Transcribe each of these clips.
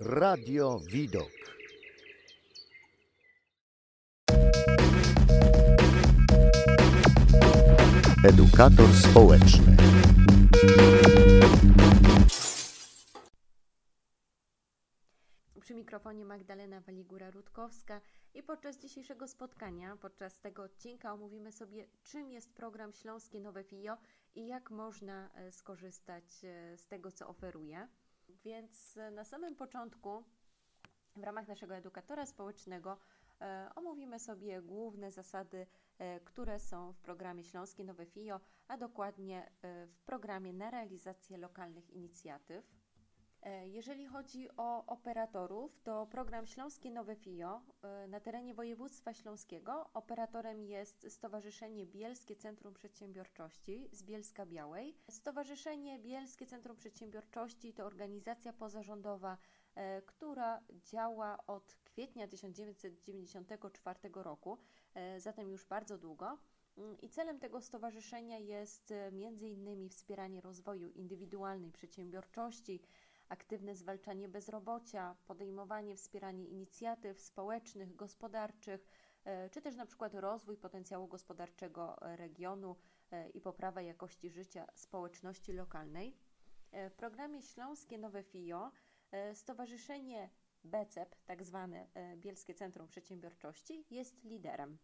Radio Widok. Edukator społeczny. Przy mikrofonie Magdalena Waligura-Rutkowska i podczas dzisiejszego spotkania, podczas tego odcinka omówimy sobie, czym jest program Śląskie Nowe FIO i jak można e, skorzystać e, z tego, co oferuje. Więc e, na samym początku, w ramach naszego edukatora społecznego, omówimy sobie główne zasady, które są w programie Śląskie Nowe FIO, a dokładnie w programie na realizację lokalnych inicjatyw. E, jeżeli chodzi o operatorów, to program Śląskie Nowe FIO e, na terenie województwa śląskiego operatorem jest Stowarzyszenie Bielskie Centrum Przedsiębiorczości z Bielska Białej. Stowarzyszenie Bielskie Centrum Przedsiębiorczości to organizacja pozarządowa, e, która działa od kwietnia 1994 roku, zatem już bardzo długo. Mm, I celem tego stowarzyszenia jest innymi wspieranie rozwoju indywidualnej przedsiębiorczości, aktywne zwalczanie bezrobocia, podejmowanie, wspieranie inicjatyw społecznych, gospodarczych, e, czy też na przykład rozwój potencjału gospodarczego regionu e, i poprawa jakości życia społeczności lokalnej. E, w programie Śląskie Nowe FIO Stowarzyszenie BECEP, tak zwane Bielskie Centrum Przedsiębiorczości, jest liderem.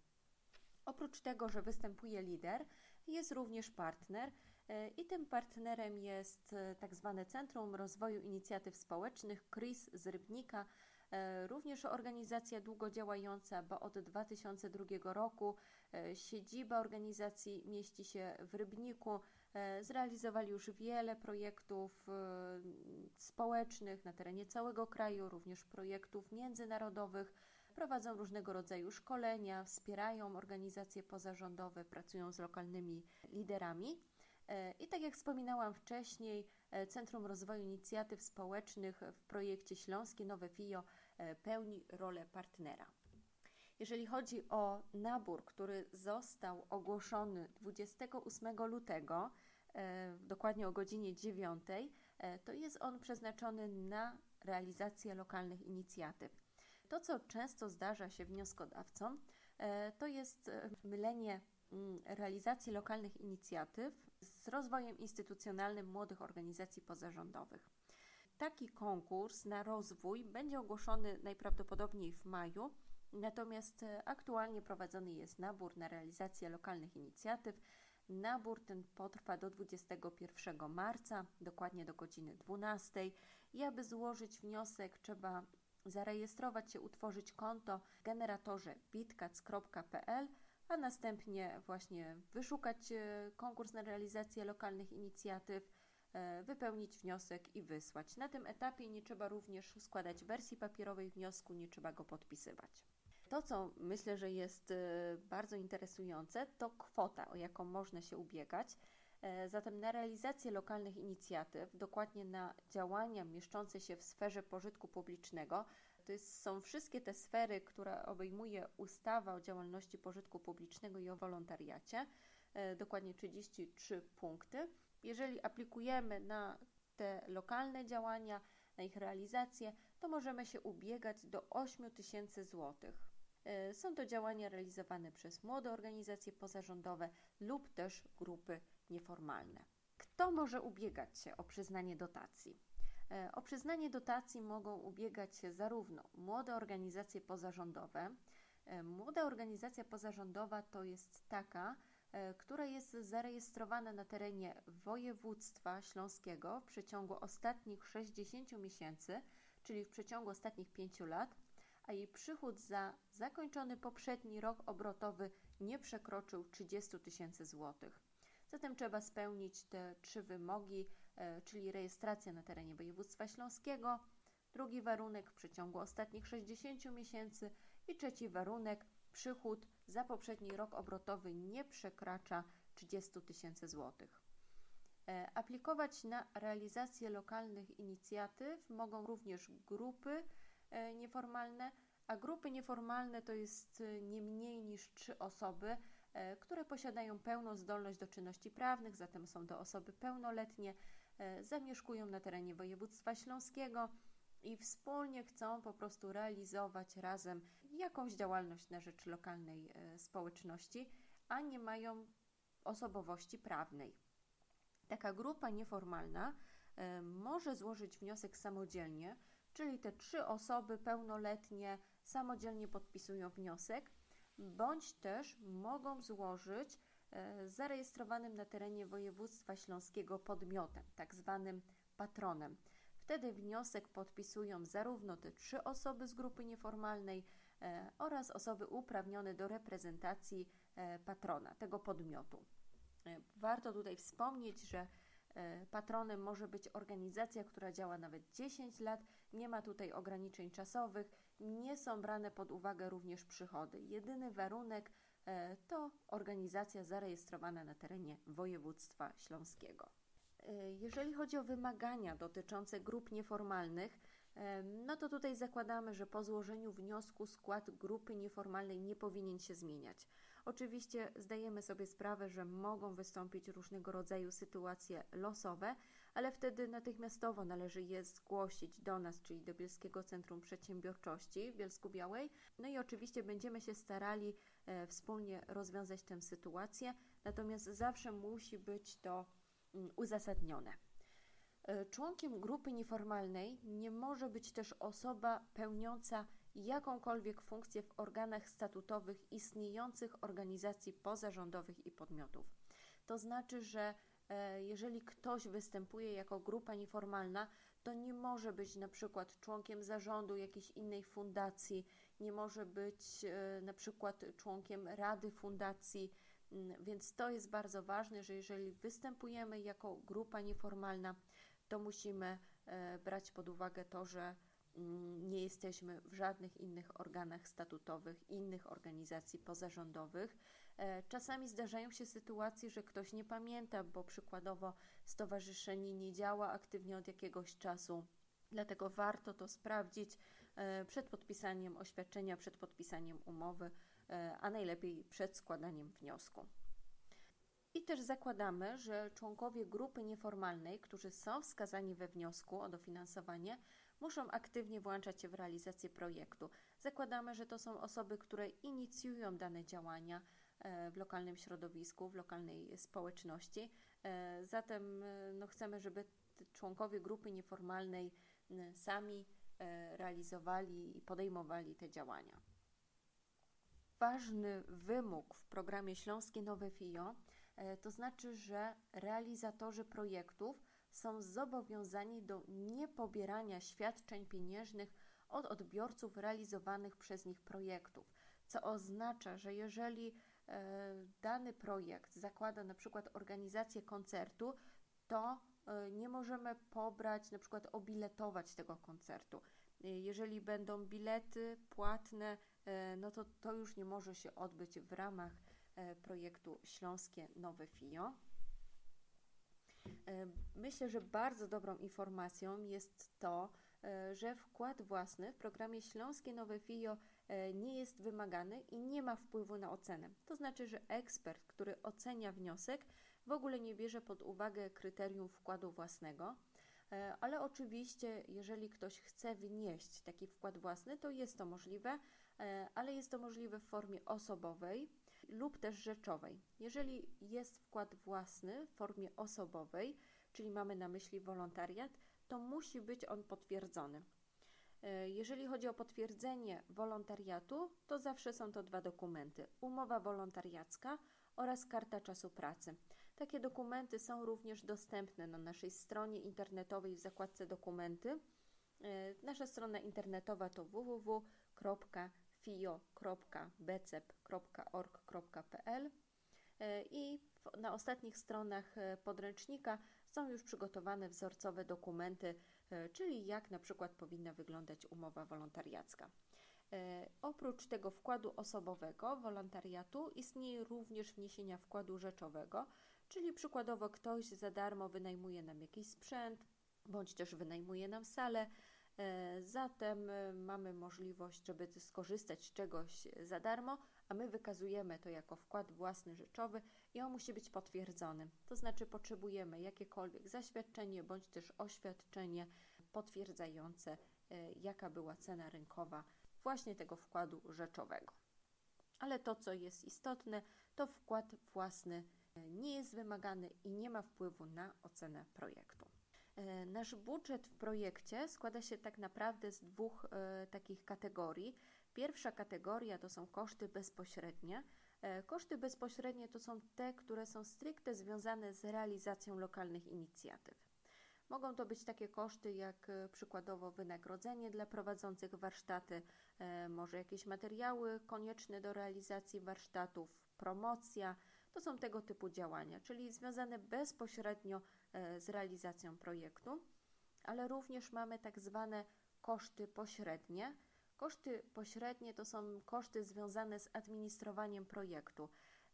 Oprócz tego, że występuje lider, jest również partner I tym partnerem jest e, tak zwane Centrum Rozwoju Inicjatyw Społecznych KRIS z Rybnika, e, również organizacja długo działająca, bo od 2002 roku siedziba organizacji mieści się w Rybniku. Zrealizowali już wiele projektów społecznych na terenie całego kraju, również projektów międzynarodowych. Prowadzą różnego rodzaju szkolenia, wspierają organizacje pozarządowe, pracują z lokalnymi liderami. E, I tak jak wspominałam wcześniej, e, Centrum Rozwoju Inicjatyw Społecznych w projekcie Śląskie Nowe FIO e, pełni rolę partnera. Jeżeli chodzi o nabór, który został ogłoszony 28 lutego, dokładnie o godzinie 9, to jest on przeznaczony na realizację lokalnych inicjatyw. To, co często zdarza się wnioskodawcom, to jest mylenie mm, realizacji lokalnych inicjatyw z rozwojem instytucjonalnym młodych organizacji pozarządowych. Taki konkurs na rozwój będzie ogłoszony najprawdopodobniej w maju, natomiast e, aktualnie prowadzony jest nabór na realizację lokalnych inicjatyw. Nabór ten potrwa do 21 marca, dokładnie do godziny 12. I aby złożyć wniosek, trzeba zarejestrować się, utworzyć konto w generatorze bitcats.pl a następnie właśnie wyszukać e, konkurs na realizację lokalnych inicjatyw, e, wypełnić wniosek i wysłać. Na tym etapie nie trzeba również składać wersji papierowej wniosku, nie trzeba go podpisywać. To, co myślę, że jest e, bardzo interesujące, to kwota, o jaką można się ubiegać. Zatem na realizację lokalnych inicjatyw, dokładnie na działania mieszczące się w sferze pożytku publicznego, to jest, są wszystkie te sfery, które obejmuje ustawa o działalności pożytku publicznego i o wolontariacie, e, dokładnie 33 punkty. Jeżeli aplikujemy na te lokalne działania, na ich realizację, to możemy się ubiegać do 8 tysięcy złotych. E, są to działania realizowane przez młode organizacje pozarządowe lub też grupy nieformalne. Kto może ubiegać się o przyznanie dotacji? E, o przyznanie dotacji mogą ubiegać się zarówno młode organizacje pozarządowe. E, młoda organizacja pozarządowa to jest taka, e, która jest zarejestrowana na terenie województwa śląskiego w przeciągu ostatnich 60 miesięcy, czyli w przeciągu ostatnich 5 lat, a jej przychód za zakończony poprzedni rok obrotowy nie przekroczył 30 tysięcy złotych. Zatem trzeba spełnić te trzy wymogi czyli rejestracja na terenie województwa śląskiego, drugi warunek w przeciągu ostatnich 60 miesięcy i trzeci warunek przychód za poprzedni rok obrotowy nie przekracza 30 tysięcy złotych. E, aplikować na realizację lokalnych inicjatyw mogą również grupy e, nieformalne, a grupy nieformalne to jest nie mniej niż trzy osoby, które posiadają pełną zdolność do czynności prawnych, zatem są to osoby pełnoletnie, E, zamieszkują na terenie województwa śląskiego i wspólnie chcą po prostu realizować razem jakąś działalność na rzecz lokalnej e, społeczności, a nie mają osobowości prawnej. Taka grupa nieformalna e, może złożyć wniosek samodzielnie, czyli te trzy osoby pełnoletnie samodzielnie podpisują wniosek, bądź też mogą złożyć e, zarejestrowanym na terenie województwa śląskiego podmiotem, tak zwanym patronem. Wtedy wniosek podpisują zarówno te trzy osoby z grupy nieformalnej e, oraz osoby uprawnione do reprezentacji e, patrona tego podmiotu. E, warto tutaj wspomnieć, że patronem może być organizacja, która działa nawet 10 lat, nie ma tutaj ograniczeń czasowych, nie są brane pod uwagę również przychody. Jedyny warunek to organizacja zarejestrowana na terenie województwa śląskiego. E, jeżeli chodzi o wymagania dotyczące grup nieformalnych, e, no to tutaj zakładamy, że po złożeniu wniosku skład grupy nieformalnej nie powinien się zmieniać. Oczywiście zdajemy sobie sprawę, że mogą wystąpić różnego rodzaju sytuacje losowe, ale wtedy natychmiastowo należy je zgłosić do nas, czyli do Bielskiego Centrum Przedsiębiorczości w Bielsku Białej. No i oczywiście będziemy się starali e, wspólnie rozwiązać tę sytuację, natomiast zawsze musi być to Mm, uzasadnione. E, członkiem grupy nieformalnej nie może być też osoba pełniąca jakąkolwiek funkcję w organach statutowych istniejących organizacji pozarządowych i podmiotów. To znaczy, że e, jeżeli ktoś występuje jako grupa nieformalna, to nie może być na przykład członkiem zarządu jakiejś innej fundacji, nie może być e, na przykład członkiem rady fundacji, Mm, więc to jest bardzo ważne, że jeżeli występujemy jako grupa nieformalna, to musimy e, brać pod uwagę to, że mm, nie jesteśmy w żadnych innych organach statutowych, innych organizacji pozarządowych. E, czasami zdarzają się sytuacje, że ktoś nie pamięta, bo przykładowo stowarzyszenie nie działa aktywnie od jakiegoś czasu. Dlatego warto to sprawdzić przed podpisaniem oświadczenia, przed podpisaniem umowy E, a najlepiej przed składaniem wniosku. I też zakładamy, że członkowie grupy nieformalnej, którzy są wskazani we wniosku o dofinansowanie, muszą aktywnie włączać się w realizację projektu. Zakładamy, że to są osoby, które inicjują dane działania e, w lokalnym środowisku, w lokalnej społeczności. E, zatem no, chcemy, żeby członkowie grupy nieformalnej sami realizowali i podejmowali te działania. Ważny wymóg w programie Śląskie Nowe FIO, e, to znaczy, że realizatorzy projektów są zobowiązani do niepobierania świadczeń pieniężnych od odbiorców realizowanych przez nich projektów, co oznacza, że jeżeli e, dany projekt zakłada na przykład organizację koncertu, to e, nie możemy pobrać, na przykład obiletować tego koncertu. Jeżeli będą bilety płatne, e, no to to już nie może się odbyć w ramach e, projektu Śląskie Nowe FIO. E, myślę, że bardzo dobrą informacją jest to, że wkład własny w programie Śląskie Nowe FIO nie jest wymagany i nie ma wpływu na ocenę. To znaczy, że ekspert, który ocenia wniosek, w ogóle nie bierze pod uwagę kryterium wkładu własnego. E, ale oczywiście, jeżeli ktoś chce wnieść taki wkład własny, to jest to możliwe, e, ale jest to możliwe w formie osobowej lub też rzeczowej. Jeżeli jest wkład własny w formie osobowej, czyli mamy na myśli wolontariat, to musi być on potwierdzony. E, jeżeli chodzi o potwierdzenie wolontariatu, to zawsze są to dwa dokumenty: umowa wolontariacka oraz karta czasu pracy. Takie dokumenty są również dostępne na naszej stronie internetowej w zakładce dokumenty. E, nasza strona internetowa to www.fio.becep.org.pl e, i na ostatnich stronach e, podręcznika są już przygotowane wzorcowe dokumenty, czyli jak na przykład powinna wyglądać umowa wolontariacka. Oprócz tego wkładu osobowego, wolontariatu, istnieje również wniesienia wkładu rzeczowego, Czyli przykładowo ktoś za darmo wynajmuje nam jakiś sprzęt, bądź też wynajmuje nam salę. E, zatem e, mamy możliwość, żeby skorzystać z czegoś za darmo, a my wykazujemy to jako wkład własny rzeczowy i on musi być potwierdzony. To znaczy potrzebujemy jakiekolwiek zaświadczenie bądź też oświadczenie potwierdzające jaka była cena rynkowa właśnie tego wkładu rzeczowego. Ale to, co jest istotne, to wkład własny nie jest wymagany i nie ma wpływu na ocenę projektu. E, nasz budżet w projekcie składa się tak naprawdę z dwóch e, takich kategorii. Pierwsza kategoria to są koszty bezpośrednie. E, koszty bezpośrednie to są te, które są stricte związane z realizacją lokalnych inicjatyw. Mogą to być takie koszty jak przykładowo wynagrodzenie dla prowadzących warsztaty, może jakieś materiały konieczne do realizacji warsztatów, promocja, to są tego typu działania, czyli związane bezpośrednio e, z realizacją projektu, ale również mamy tak zwane koszty pośrednie. Koszty pośrednie to są koszty związane z administrowaniem projektu.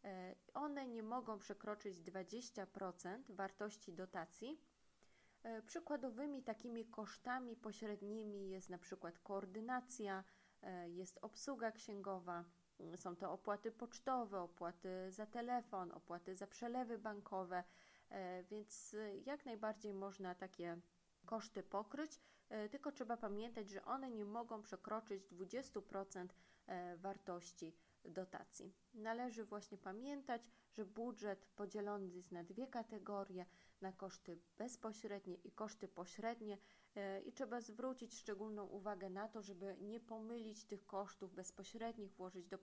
E, one nie mogą przekroczyć 20% wartości dotacji. E, przykładowymi takimi kosztami pośrednimi jest na przykład koordynacja, jest obsługa księgowa, są to opłaty pocztowe, opłaty za telefon, opłaty za przelewy bankowe, e, więc jak najbardziej można takie koszty pokryć, e, tylko trzeba pamiętać, że one nie mogą przekroczyć 20% e, wartości dotacji. Należy właśnie pamiętać, że budżet podzielony jest na dwie kategorie, na koszty bezpośrednie i koszty pośrednie e, i trzeba zwrócić szczególną uwagę na to, żeby nie pomylić tych kosztów bezpośrednich, włożyć do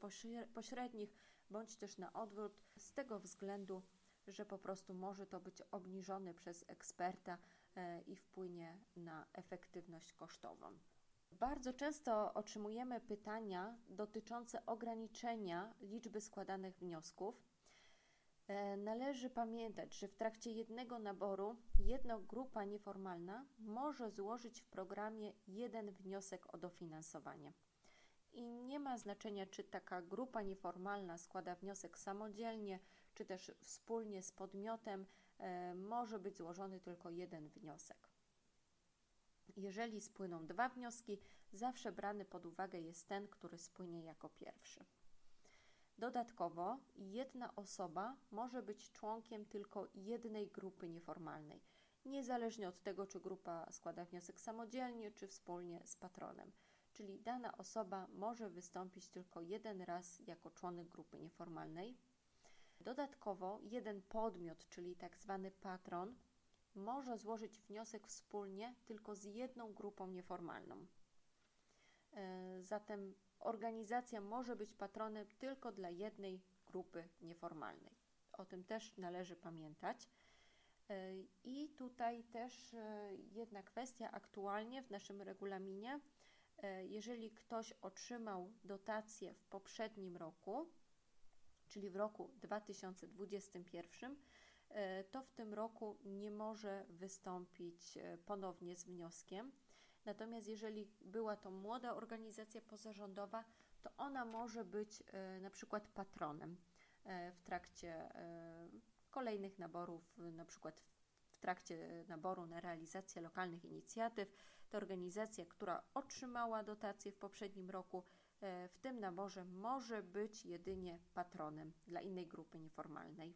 pośrednich, bądź też na odwrót, z tego względu, że po prostu może to być obniżone przez eksperta e, i wpłynie na efektywność kosztową. Bardzo często otrzymujemy pytania dotyczące ograniczenia liczby składanych wniosków. E, należy pamiętać, że w trakcie jednego naboru jedna grupa nieformalna może złożyć w programie jeden wniosek o dofinansowanie. I nie ma znaczenia, czy taka grupa nieformalna składa wniosek samodzielnie, czy też wspólnie z podmiotem, e, może być złożony tylko jeden wniosek. Jeżeli spłyną dwa wnioski, zawsze brany pod uwagę jest ten, który spłynie jako pierwszy. Dodatkowo jedna osoba może być członkiem tylko jednej grupy nieformalnej, niezależnie od tego, czy grupa składa wniosek samodzielnie, czy wspólnie z patronem. Czyli dana osoba może wystąpić tylko jeden raz jako członek grupy nieformalnej. Dodatkowo jeden podmiot, czyli tak zwany patron, może złożyć wniosek wspólnie tylko z jedną grupą nieformalną. E, zatem organizacja może być patronem tylko dla jednej grupy nieformalnej. O tym też należy pamiętać. E, I tutaj też e, jedna kwestia aktualnie w naszym regulaminie. Jeżeli ktoś otrzymał dotację w poprzednim roku, czyli w roku 2021, E, to w tym roku nie może wystąpić ponownie z wnioskiem. Natomiast jeżeli była to młoda organizacja pozarządowa, to ona może być e, na przykład patronem w trakcie kolejnych naborów, na przykład w trakcie naboru na realizację lokalnych inicjatyw. To organizacja, która otrzymała dotację w poprzednim roku, w tym naborze może być jedynie patronem dla innej grupy nieformalnej.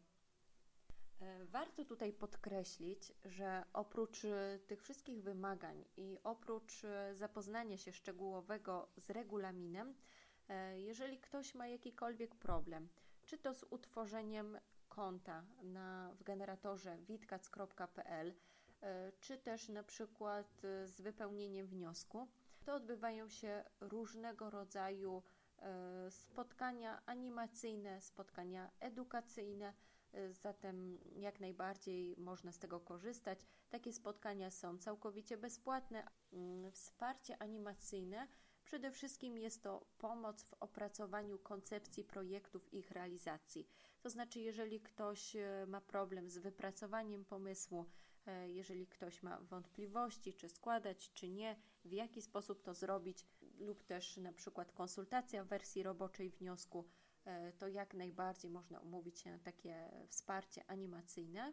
E, warto tutaj podkreślić, że oprócz e, tych wszystkich wymagań i oprócz e, zapoznania się szczegółowego z regulaminem, jeżeli ktoś ma jakikolwiek problem, czy to z utworzeniem konta na, w generatorze witkac.pl, czy też na przykład z wypełnieniem wniosku, to odbywają się różnego rodzaju spotkania animacyjne, spotkania edukacyjne, zatem jak najbardziej można z tego korzystać. Takie spotkania są całkowicie bezpłatne. Mm, wsparcie animacyjne Przede wszystkim jest to pomoc w opracowaniu koncepcji projektów i ich realizacji. To znaczy, jeżeli ktoś e, ma problem z wypracowaniem pomysłu, e, jeżeli ktoś ma wątpliwości, czy składać, czy nie, w jaki sposób to zrobić, lub też na przykład konsultacja w wersji roboczej wniosku, to jak najbardziej można umówić się na takie wsparcie animacyjne.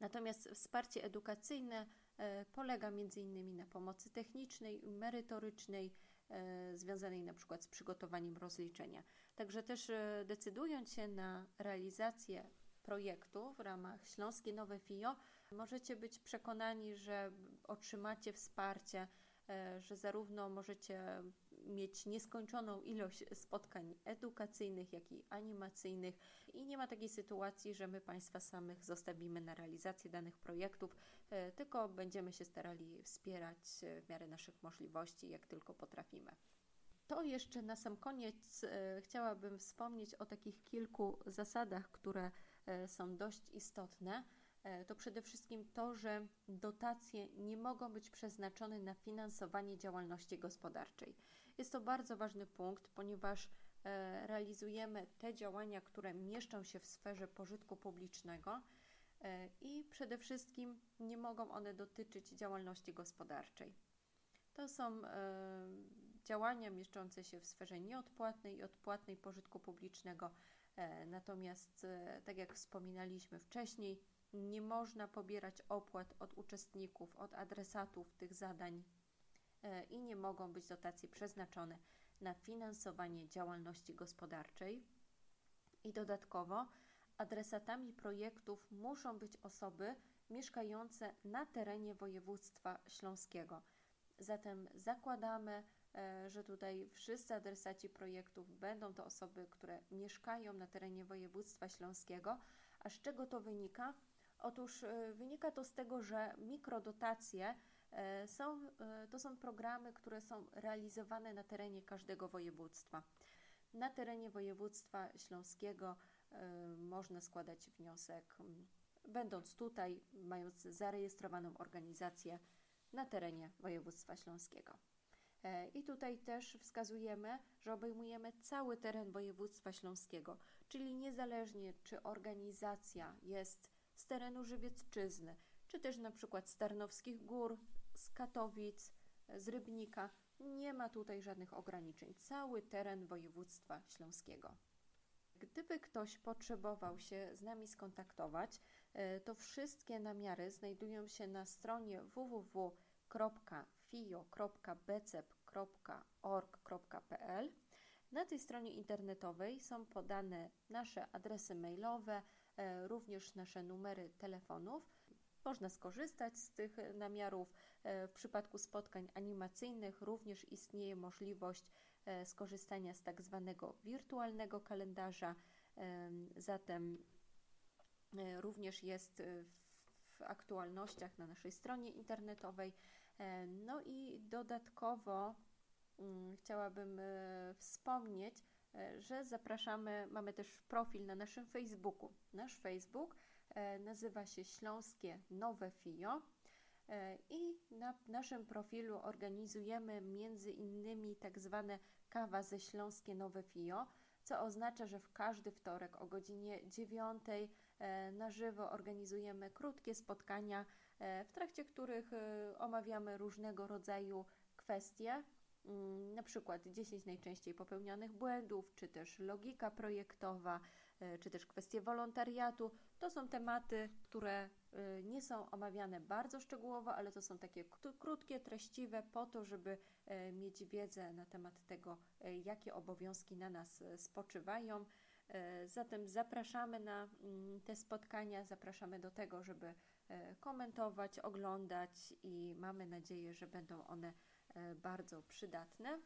Natomiast wsparcie edukacyjne e, polega m.in. na pomocy technicznej, merytorycznej, e, związanej na przykład z przygotowaniem rozliczenia. Także też decydując się na realizację projektu w ramach Śląskie Nowe FIO, możecie być przekonani, że otrzymacie wsparcie że zarówno możecie mieć nieskończoną ilość spotkań edukacyjnych, jak i animacyjnych i nie ma takiej sytuacji, że my Państwa samych zostawimy na realizację danych projektów, tylko będziemy się starali wspierać w miarę naszych możliwości, jak tylko potrafimy. To jeszcze na sam koniec e, chciałabym wspomnieć o takich kilku zasadach, które e, są dość istotne. E, to przede wszystkim to, że dotacje nie mogą być przeznaczone na finansowanie działalności gospodarczej. Jest to bardzo ważny punkt, ponieważ realizujemy te działania, które mieszczą się w sferze pożytku publicznego i przede wszystkim nie mogą one dotyczyć działalności gospodarczej. To są działania mieszczące się w sferze nieodpłatnej i odpłatnej pożytku publicznego. E, natomiast, e, tak jak wspominaliśmy wcześniej, nie można pobierać opłat od uczestników, od adresatów tych zadań e, i nie mogą być dotacje przeznaczone na finansowanie działalności gospodarczej. I dodatkowo adresatami projektów muszą być osoby mieszkające na terenie województwa śląskiego. Zatem zakładamy, E, że tutaj wszyscy adresaci projektów będą to osoby, które mieszkają na terenie województwa śląskiego. A z czego to wynika? Otóż e, wynika to z tego, że mikrodotacje e, są, to są programy, które są realizowane na terenie każdego województwa. Na terenie województwa śląskiego można składać wniosek, będąc tutaj, mając zarejestrowaną organizację na terenie województwa śląskiego. E, I tutaj też wskazujemy, że obejmujemy cały teren województwa śląskiego, czyli niezależnie czy organizacja jest z terenu Żywiecczyzny, czy też na przykład z Tarnowskich Gór, z Katowic, z Rybnika, nie ma tutaj żadnych ograniczeń. Cały teren województwa śląskiego. Gdyby ktoś potrzebował się z nami skontaktować, e, to wszystkie namiary znajdują się na stronie www.fio.bcep www.org.pl. Na tej stronie internetowej są podane nasze adresy mailowe, również nasze numery telefonów. Można skorzystać z tych namiarów. E, w przypadku spotkań animacyjnych również istnieje możliwość e, skorzystania z tak zwanego wirtualnego kalendarza. Zatem również jest w aktualnościach na naszej stronie internetowej. No i dodatkowo Mm, chciałabym e, wspomnieć, e, że zapraszamy, mamy też profil na naszym Facebooku. Nasz Facebook e, nazywa się Śląskie Nowe FIO i na naszym profilu organizujemy między innymi tak zwane kawa ze Śląskie Nowe FIO, co oznacza, że w każdy wtorek o godzinie 9 na żywo organizujemy krótkie spotkania, w trakcie których omawiamy różnego rodzaju kwestie na przykład 10 najczęściej popełnianych błędów, czy też logika projektowa, e, czy też kwestie wolontariatu. To są tematy, które e, nie są omawiane bardzo szczegółowo, ale to są takie krótkie, treściwe, po to, żeby e, mieć wiedzę na temat tego, jakie obowiązki na nas spoczywają. Zatem zapraszamy na mm, te spotkania, zapraszamy do tego, żeby komentować, oglądać i mamy nadzieję, że będą one bardzo przydatne.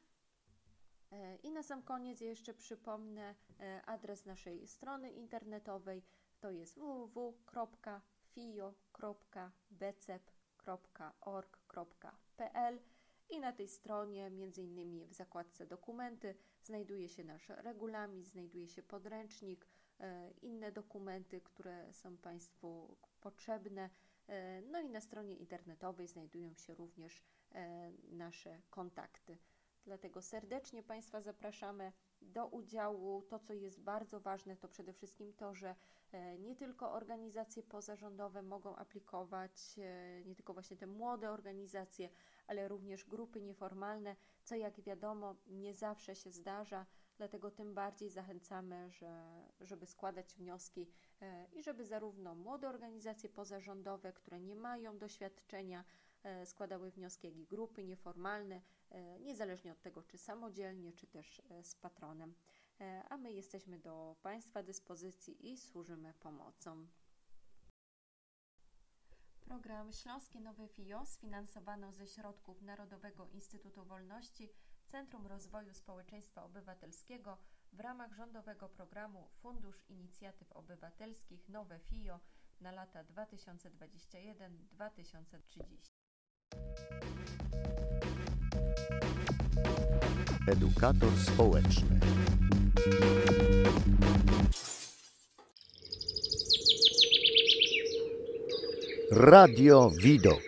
E, I na sam koniec jeszcze przypomnę e, adres naszej strony internetowej. To jest www.fio.bcep.org.pl i na tej stronie, między innymi w zakładce dokumenty, znajduje się nasz regulamin, znajduje się podręcznik, inne dokumenty, które są Państwu potrzebne. No i na stronie internetowej znajdują się również E, nasze kontakty. Dlatego serdecznie Państwa zapraszamy do udziału. To, co jest bardzo ważne, to przede wszystkim to, że e, nie tylko organizacje pozarządowe mogą aplikować, e, nie tylko właśnie te młode organizacje, ale również grupy nieformalne, co jak wiadomo nie zawsze się zdarza. Dlatego tym bardziej zachęcamy, że, żeby składać wnioski i żeby zarówno młode organizacje pozarządowe, które nie mają doświadczenia, E, składały wnioski, jak i grupy nieformalne, e, niezależnie od tego, czy samodzielnie, czy też e, z patronem. A my jesteśmy do Państwa dyspozycji i służymy pomocą. Program Śląskie Nowe FIO sfinansowano ze środków Narodowego Instytutu Wolności, Centrum Rozwoju Społeczeństwa Obywatelskiego w ramach rządowego programu Fundusz Inicjatyw Obywatelskich Nowe FIO na lata 2021-2030. Edukator społeczny. Radio Widok.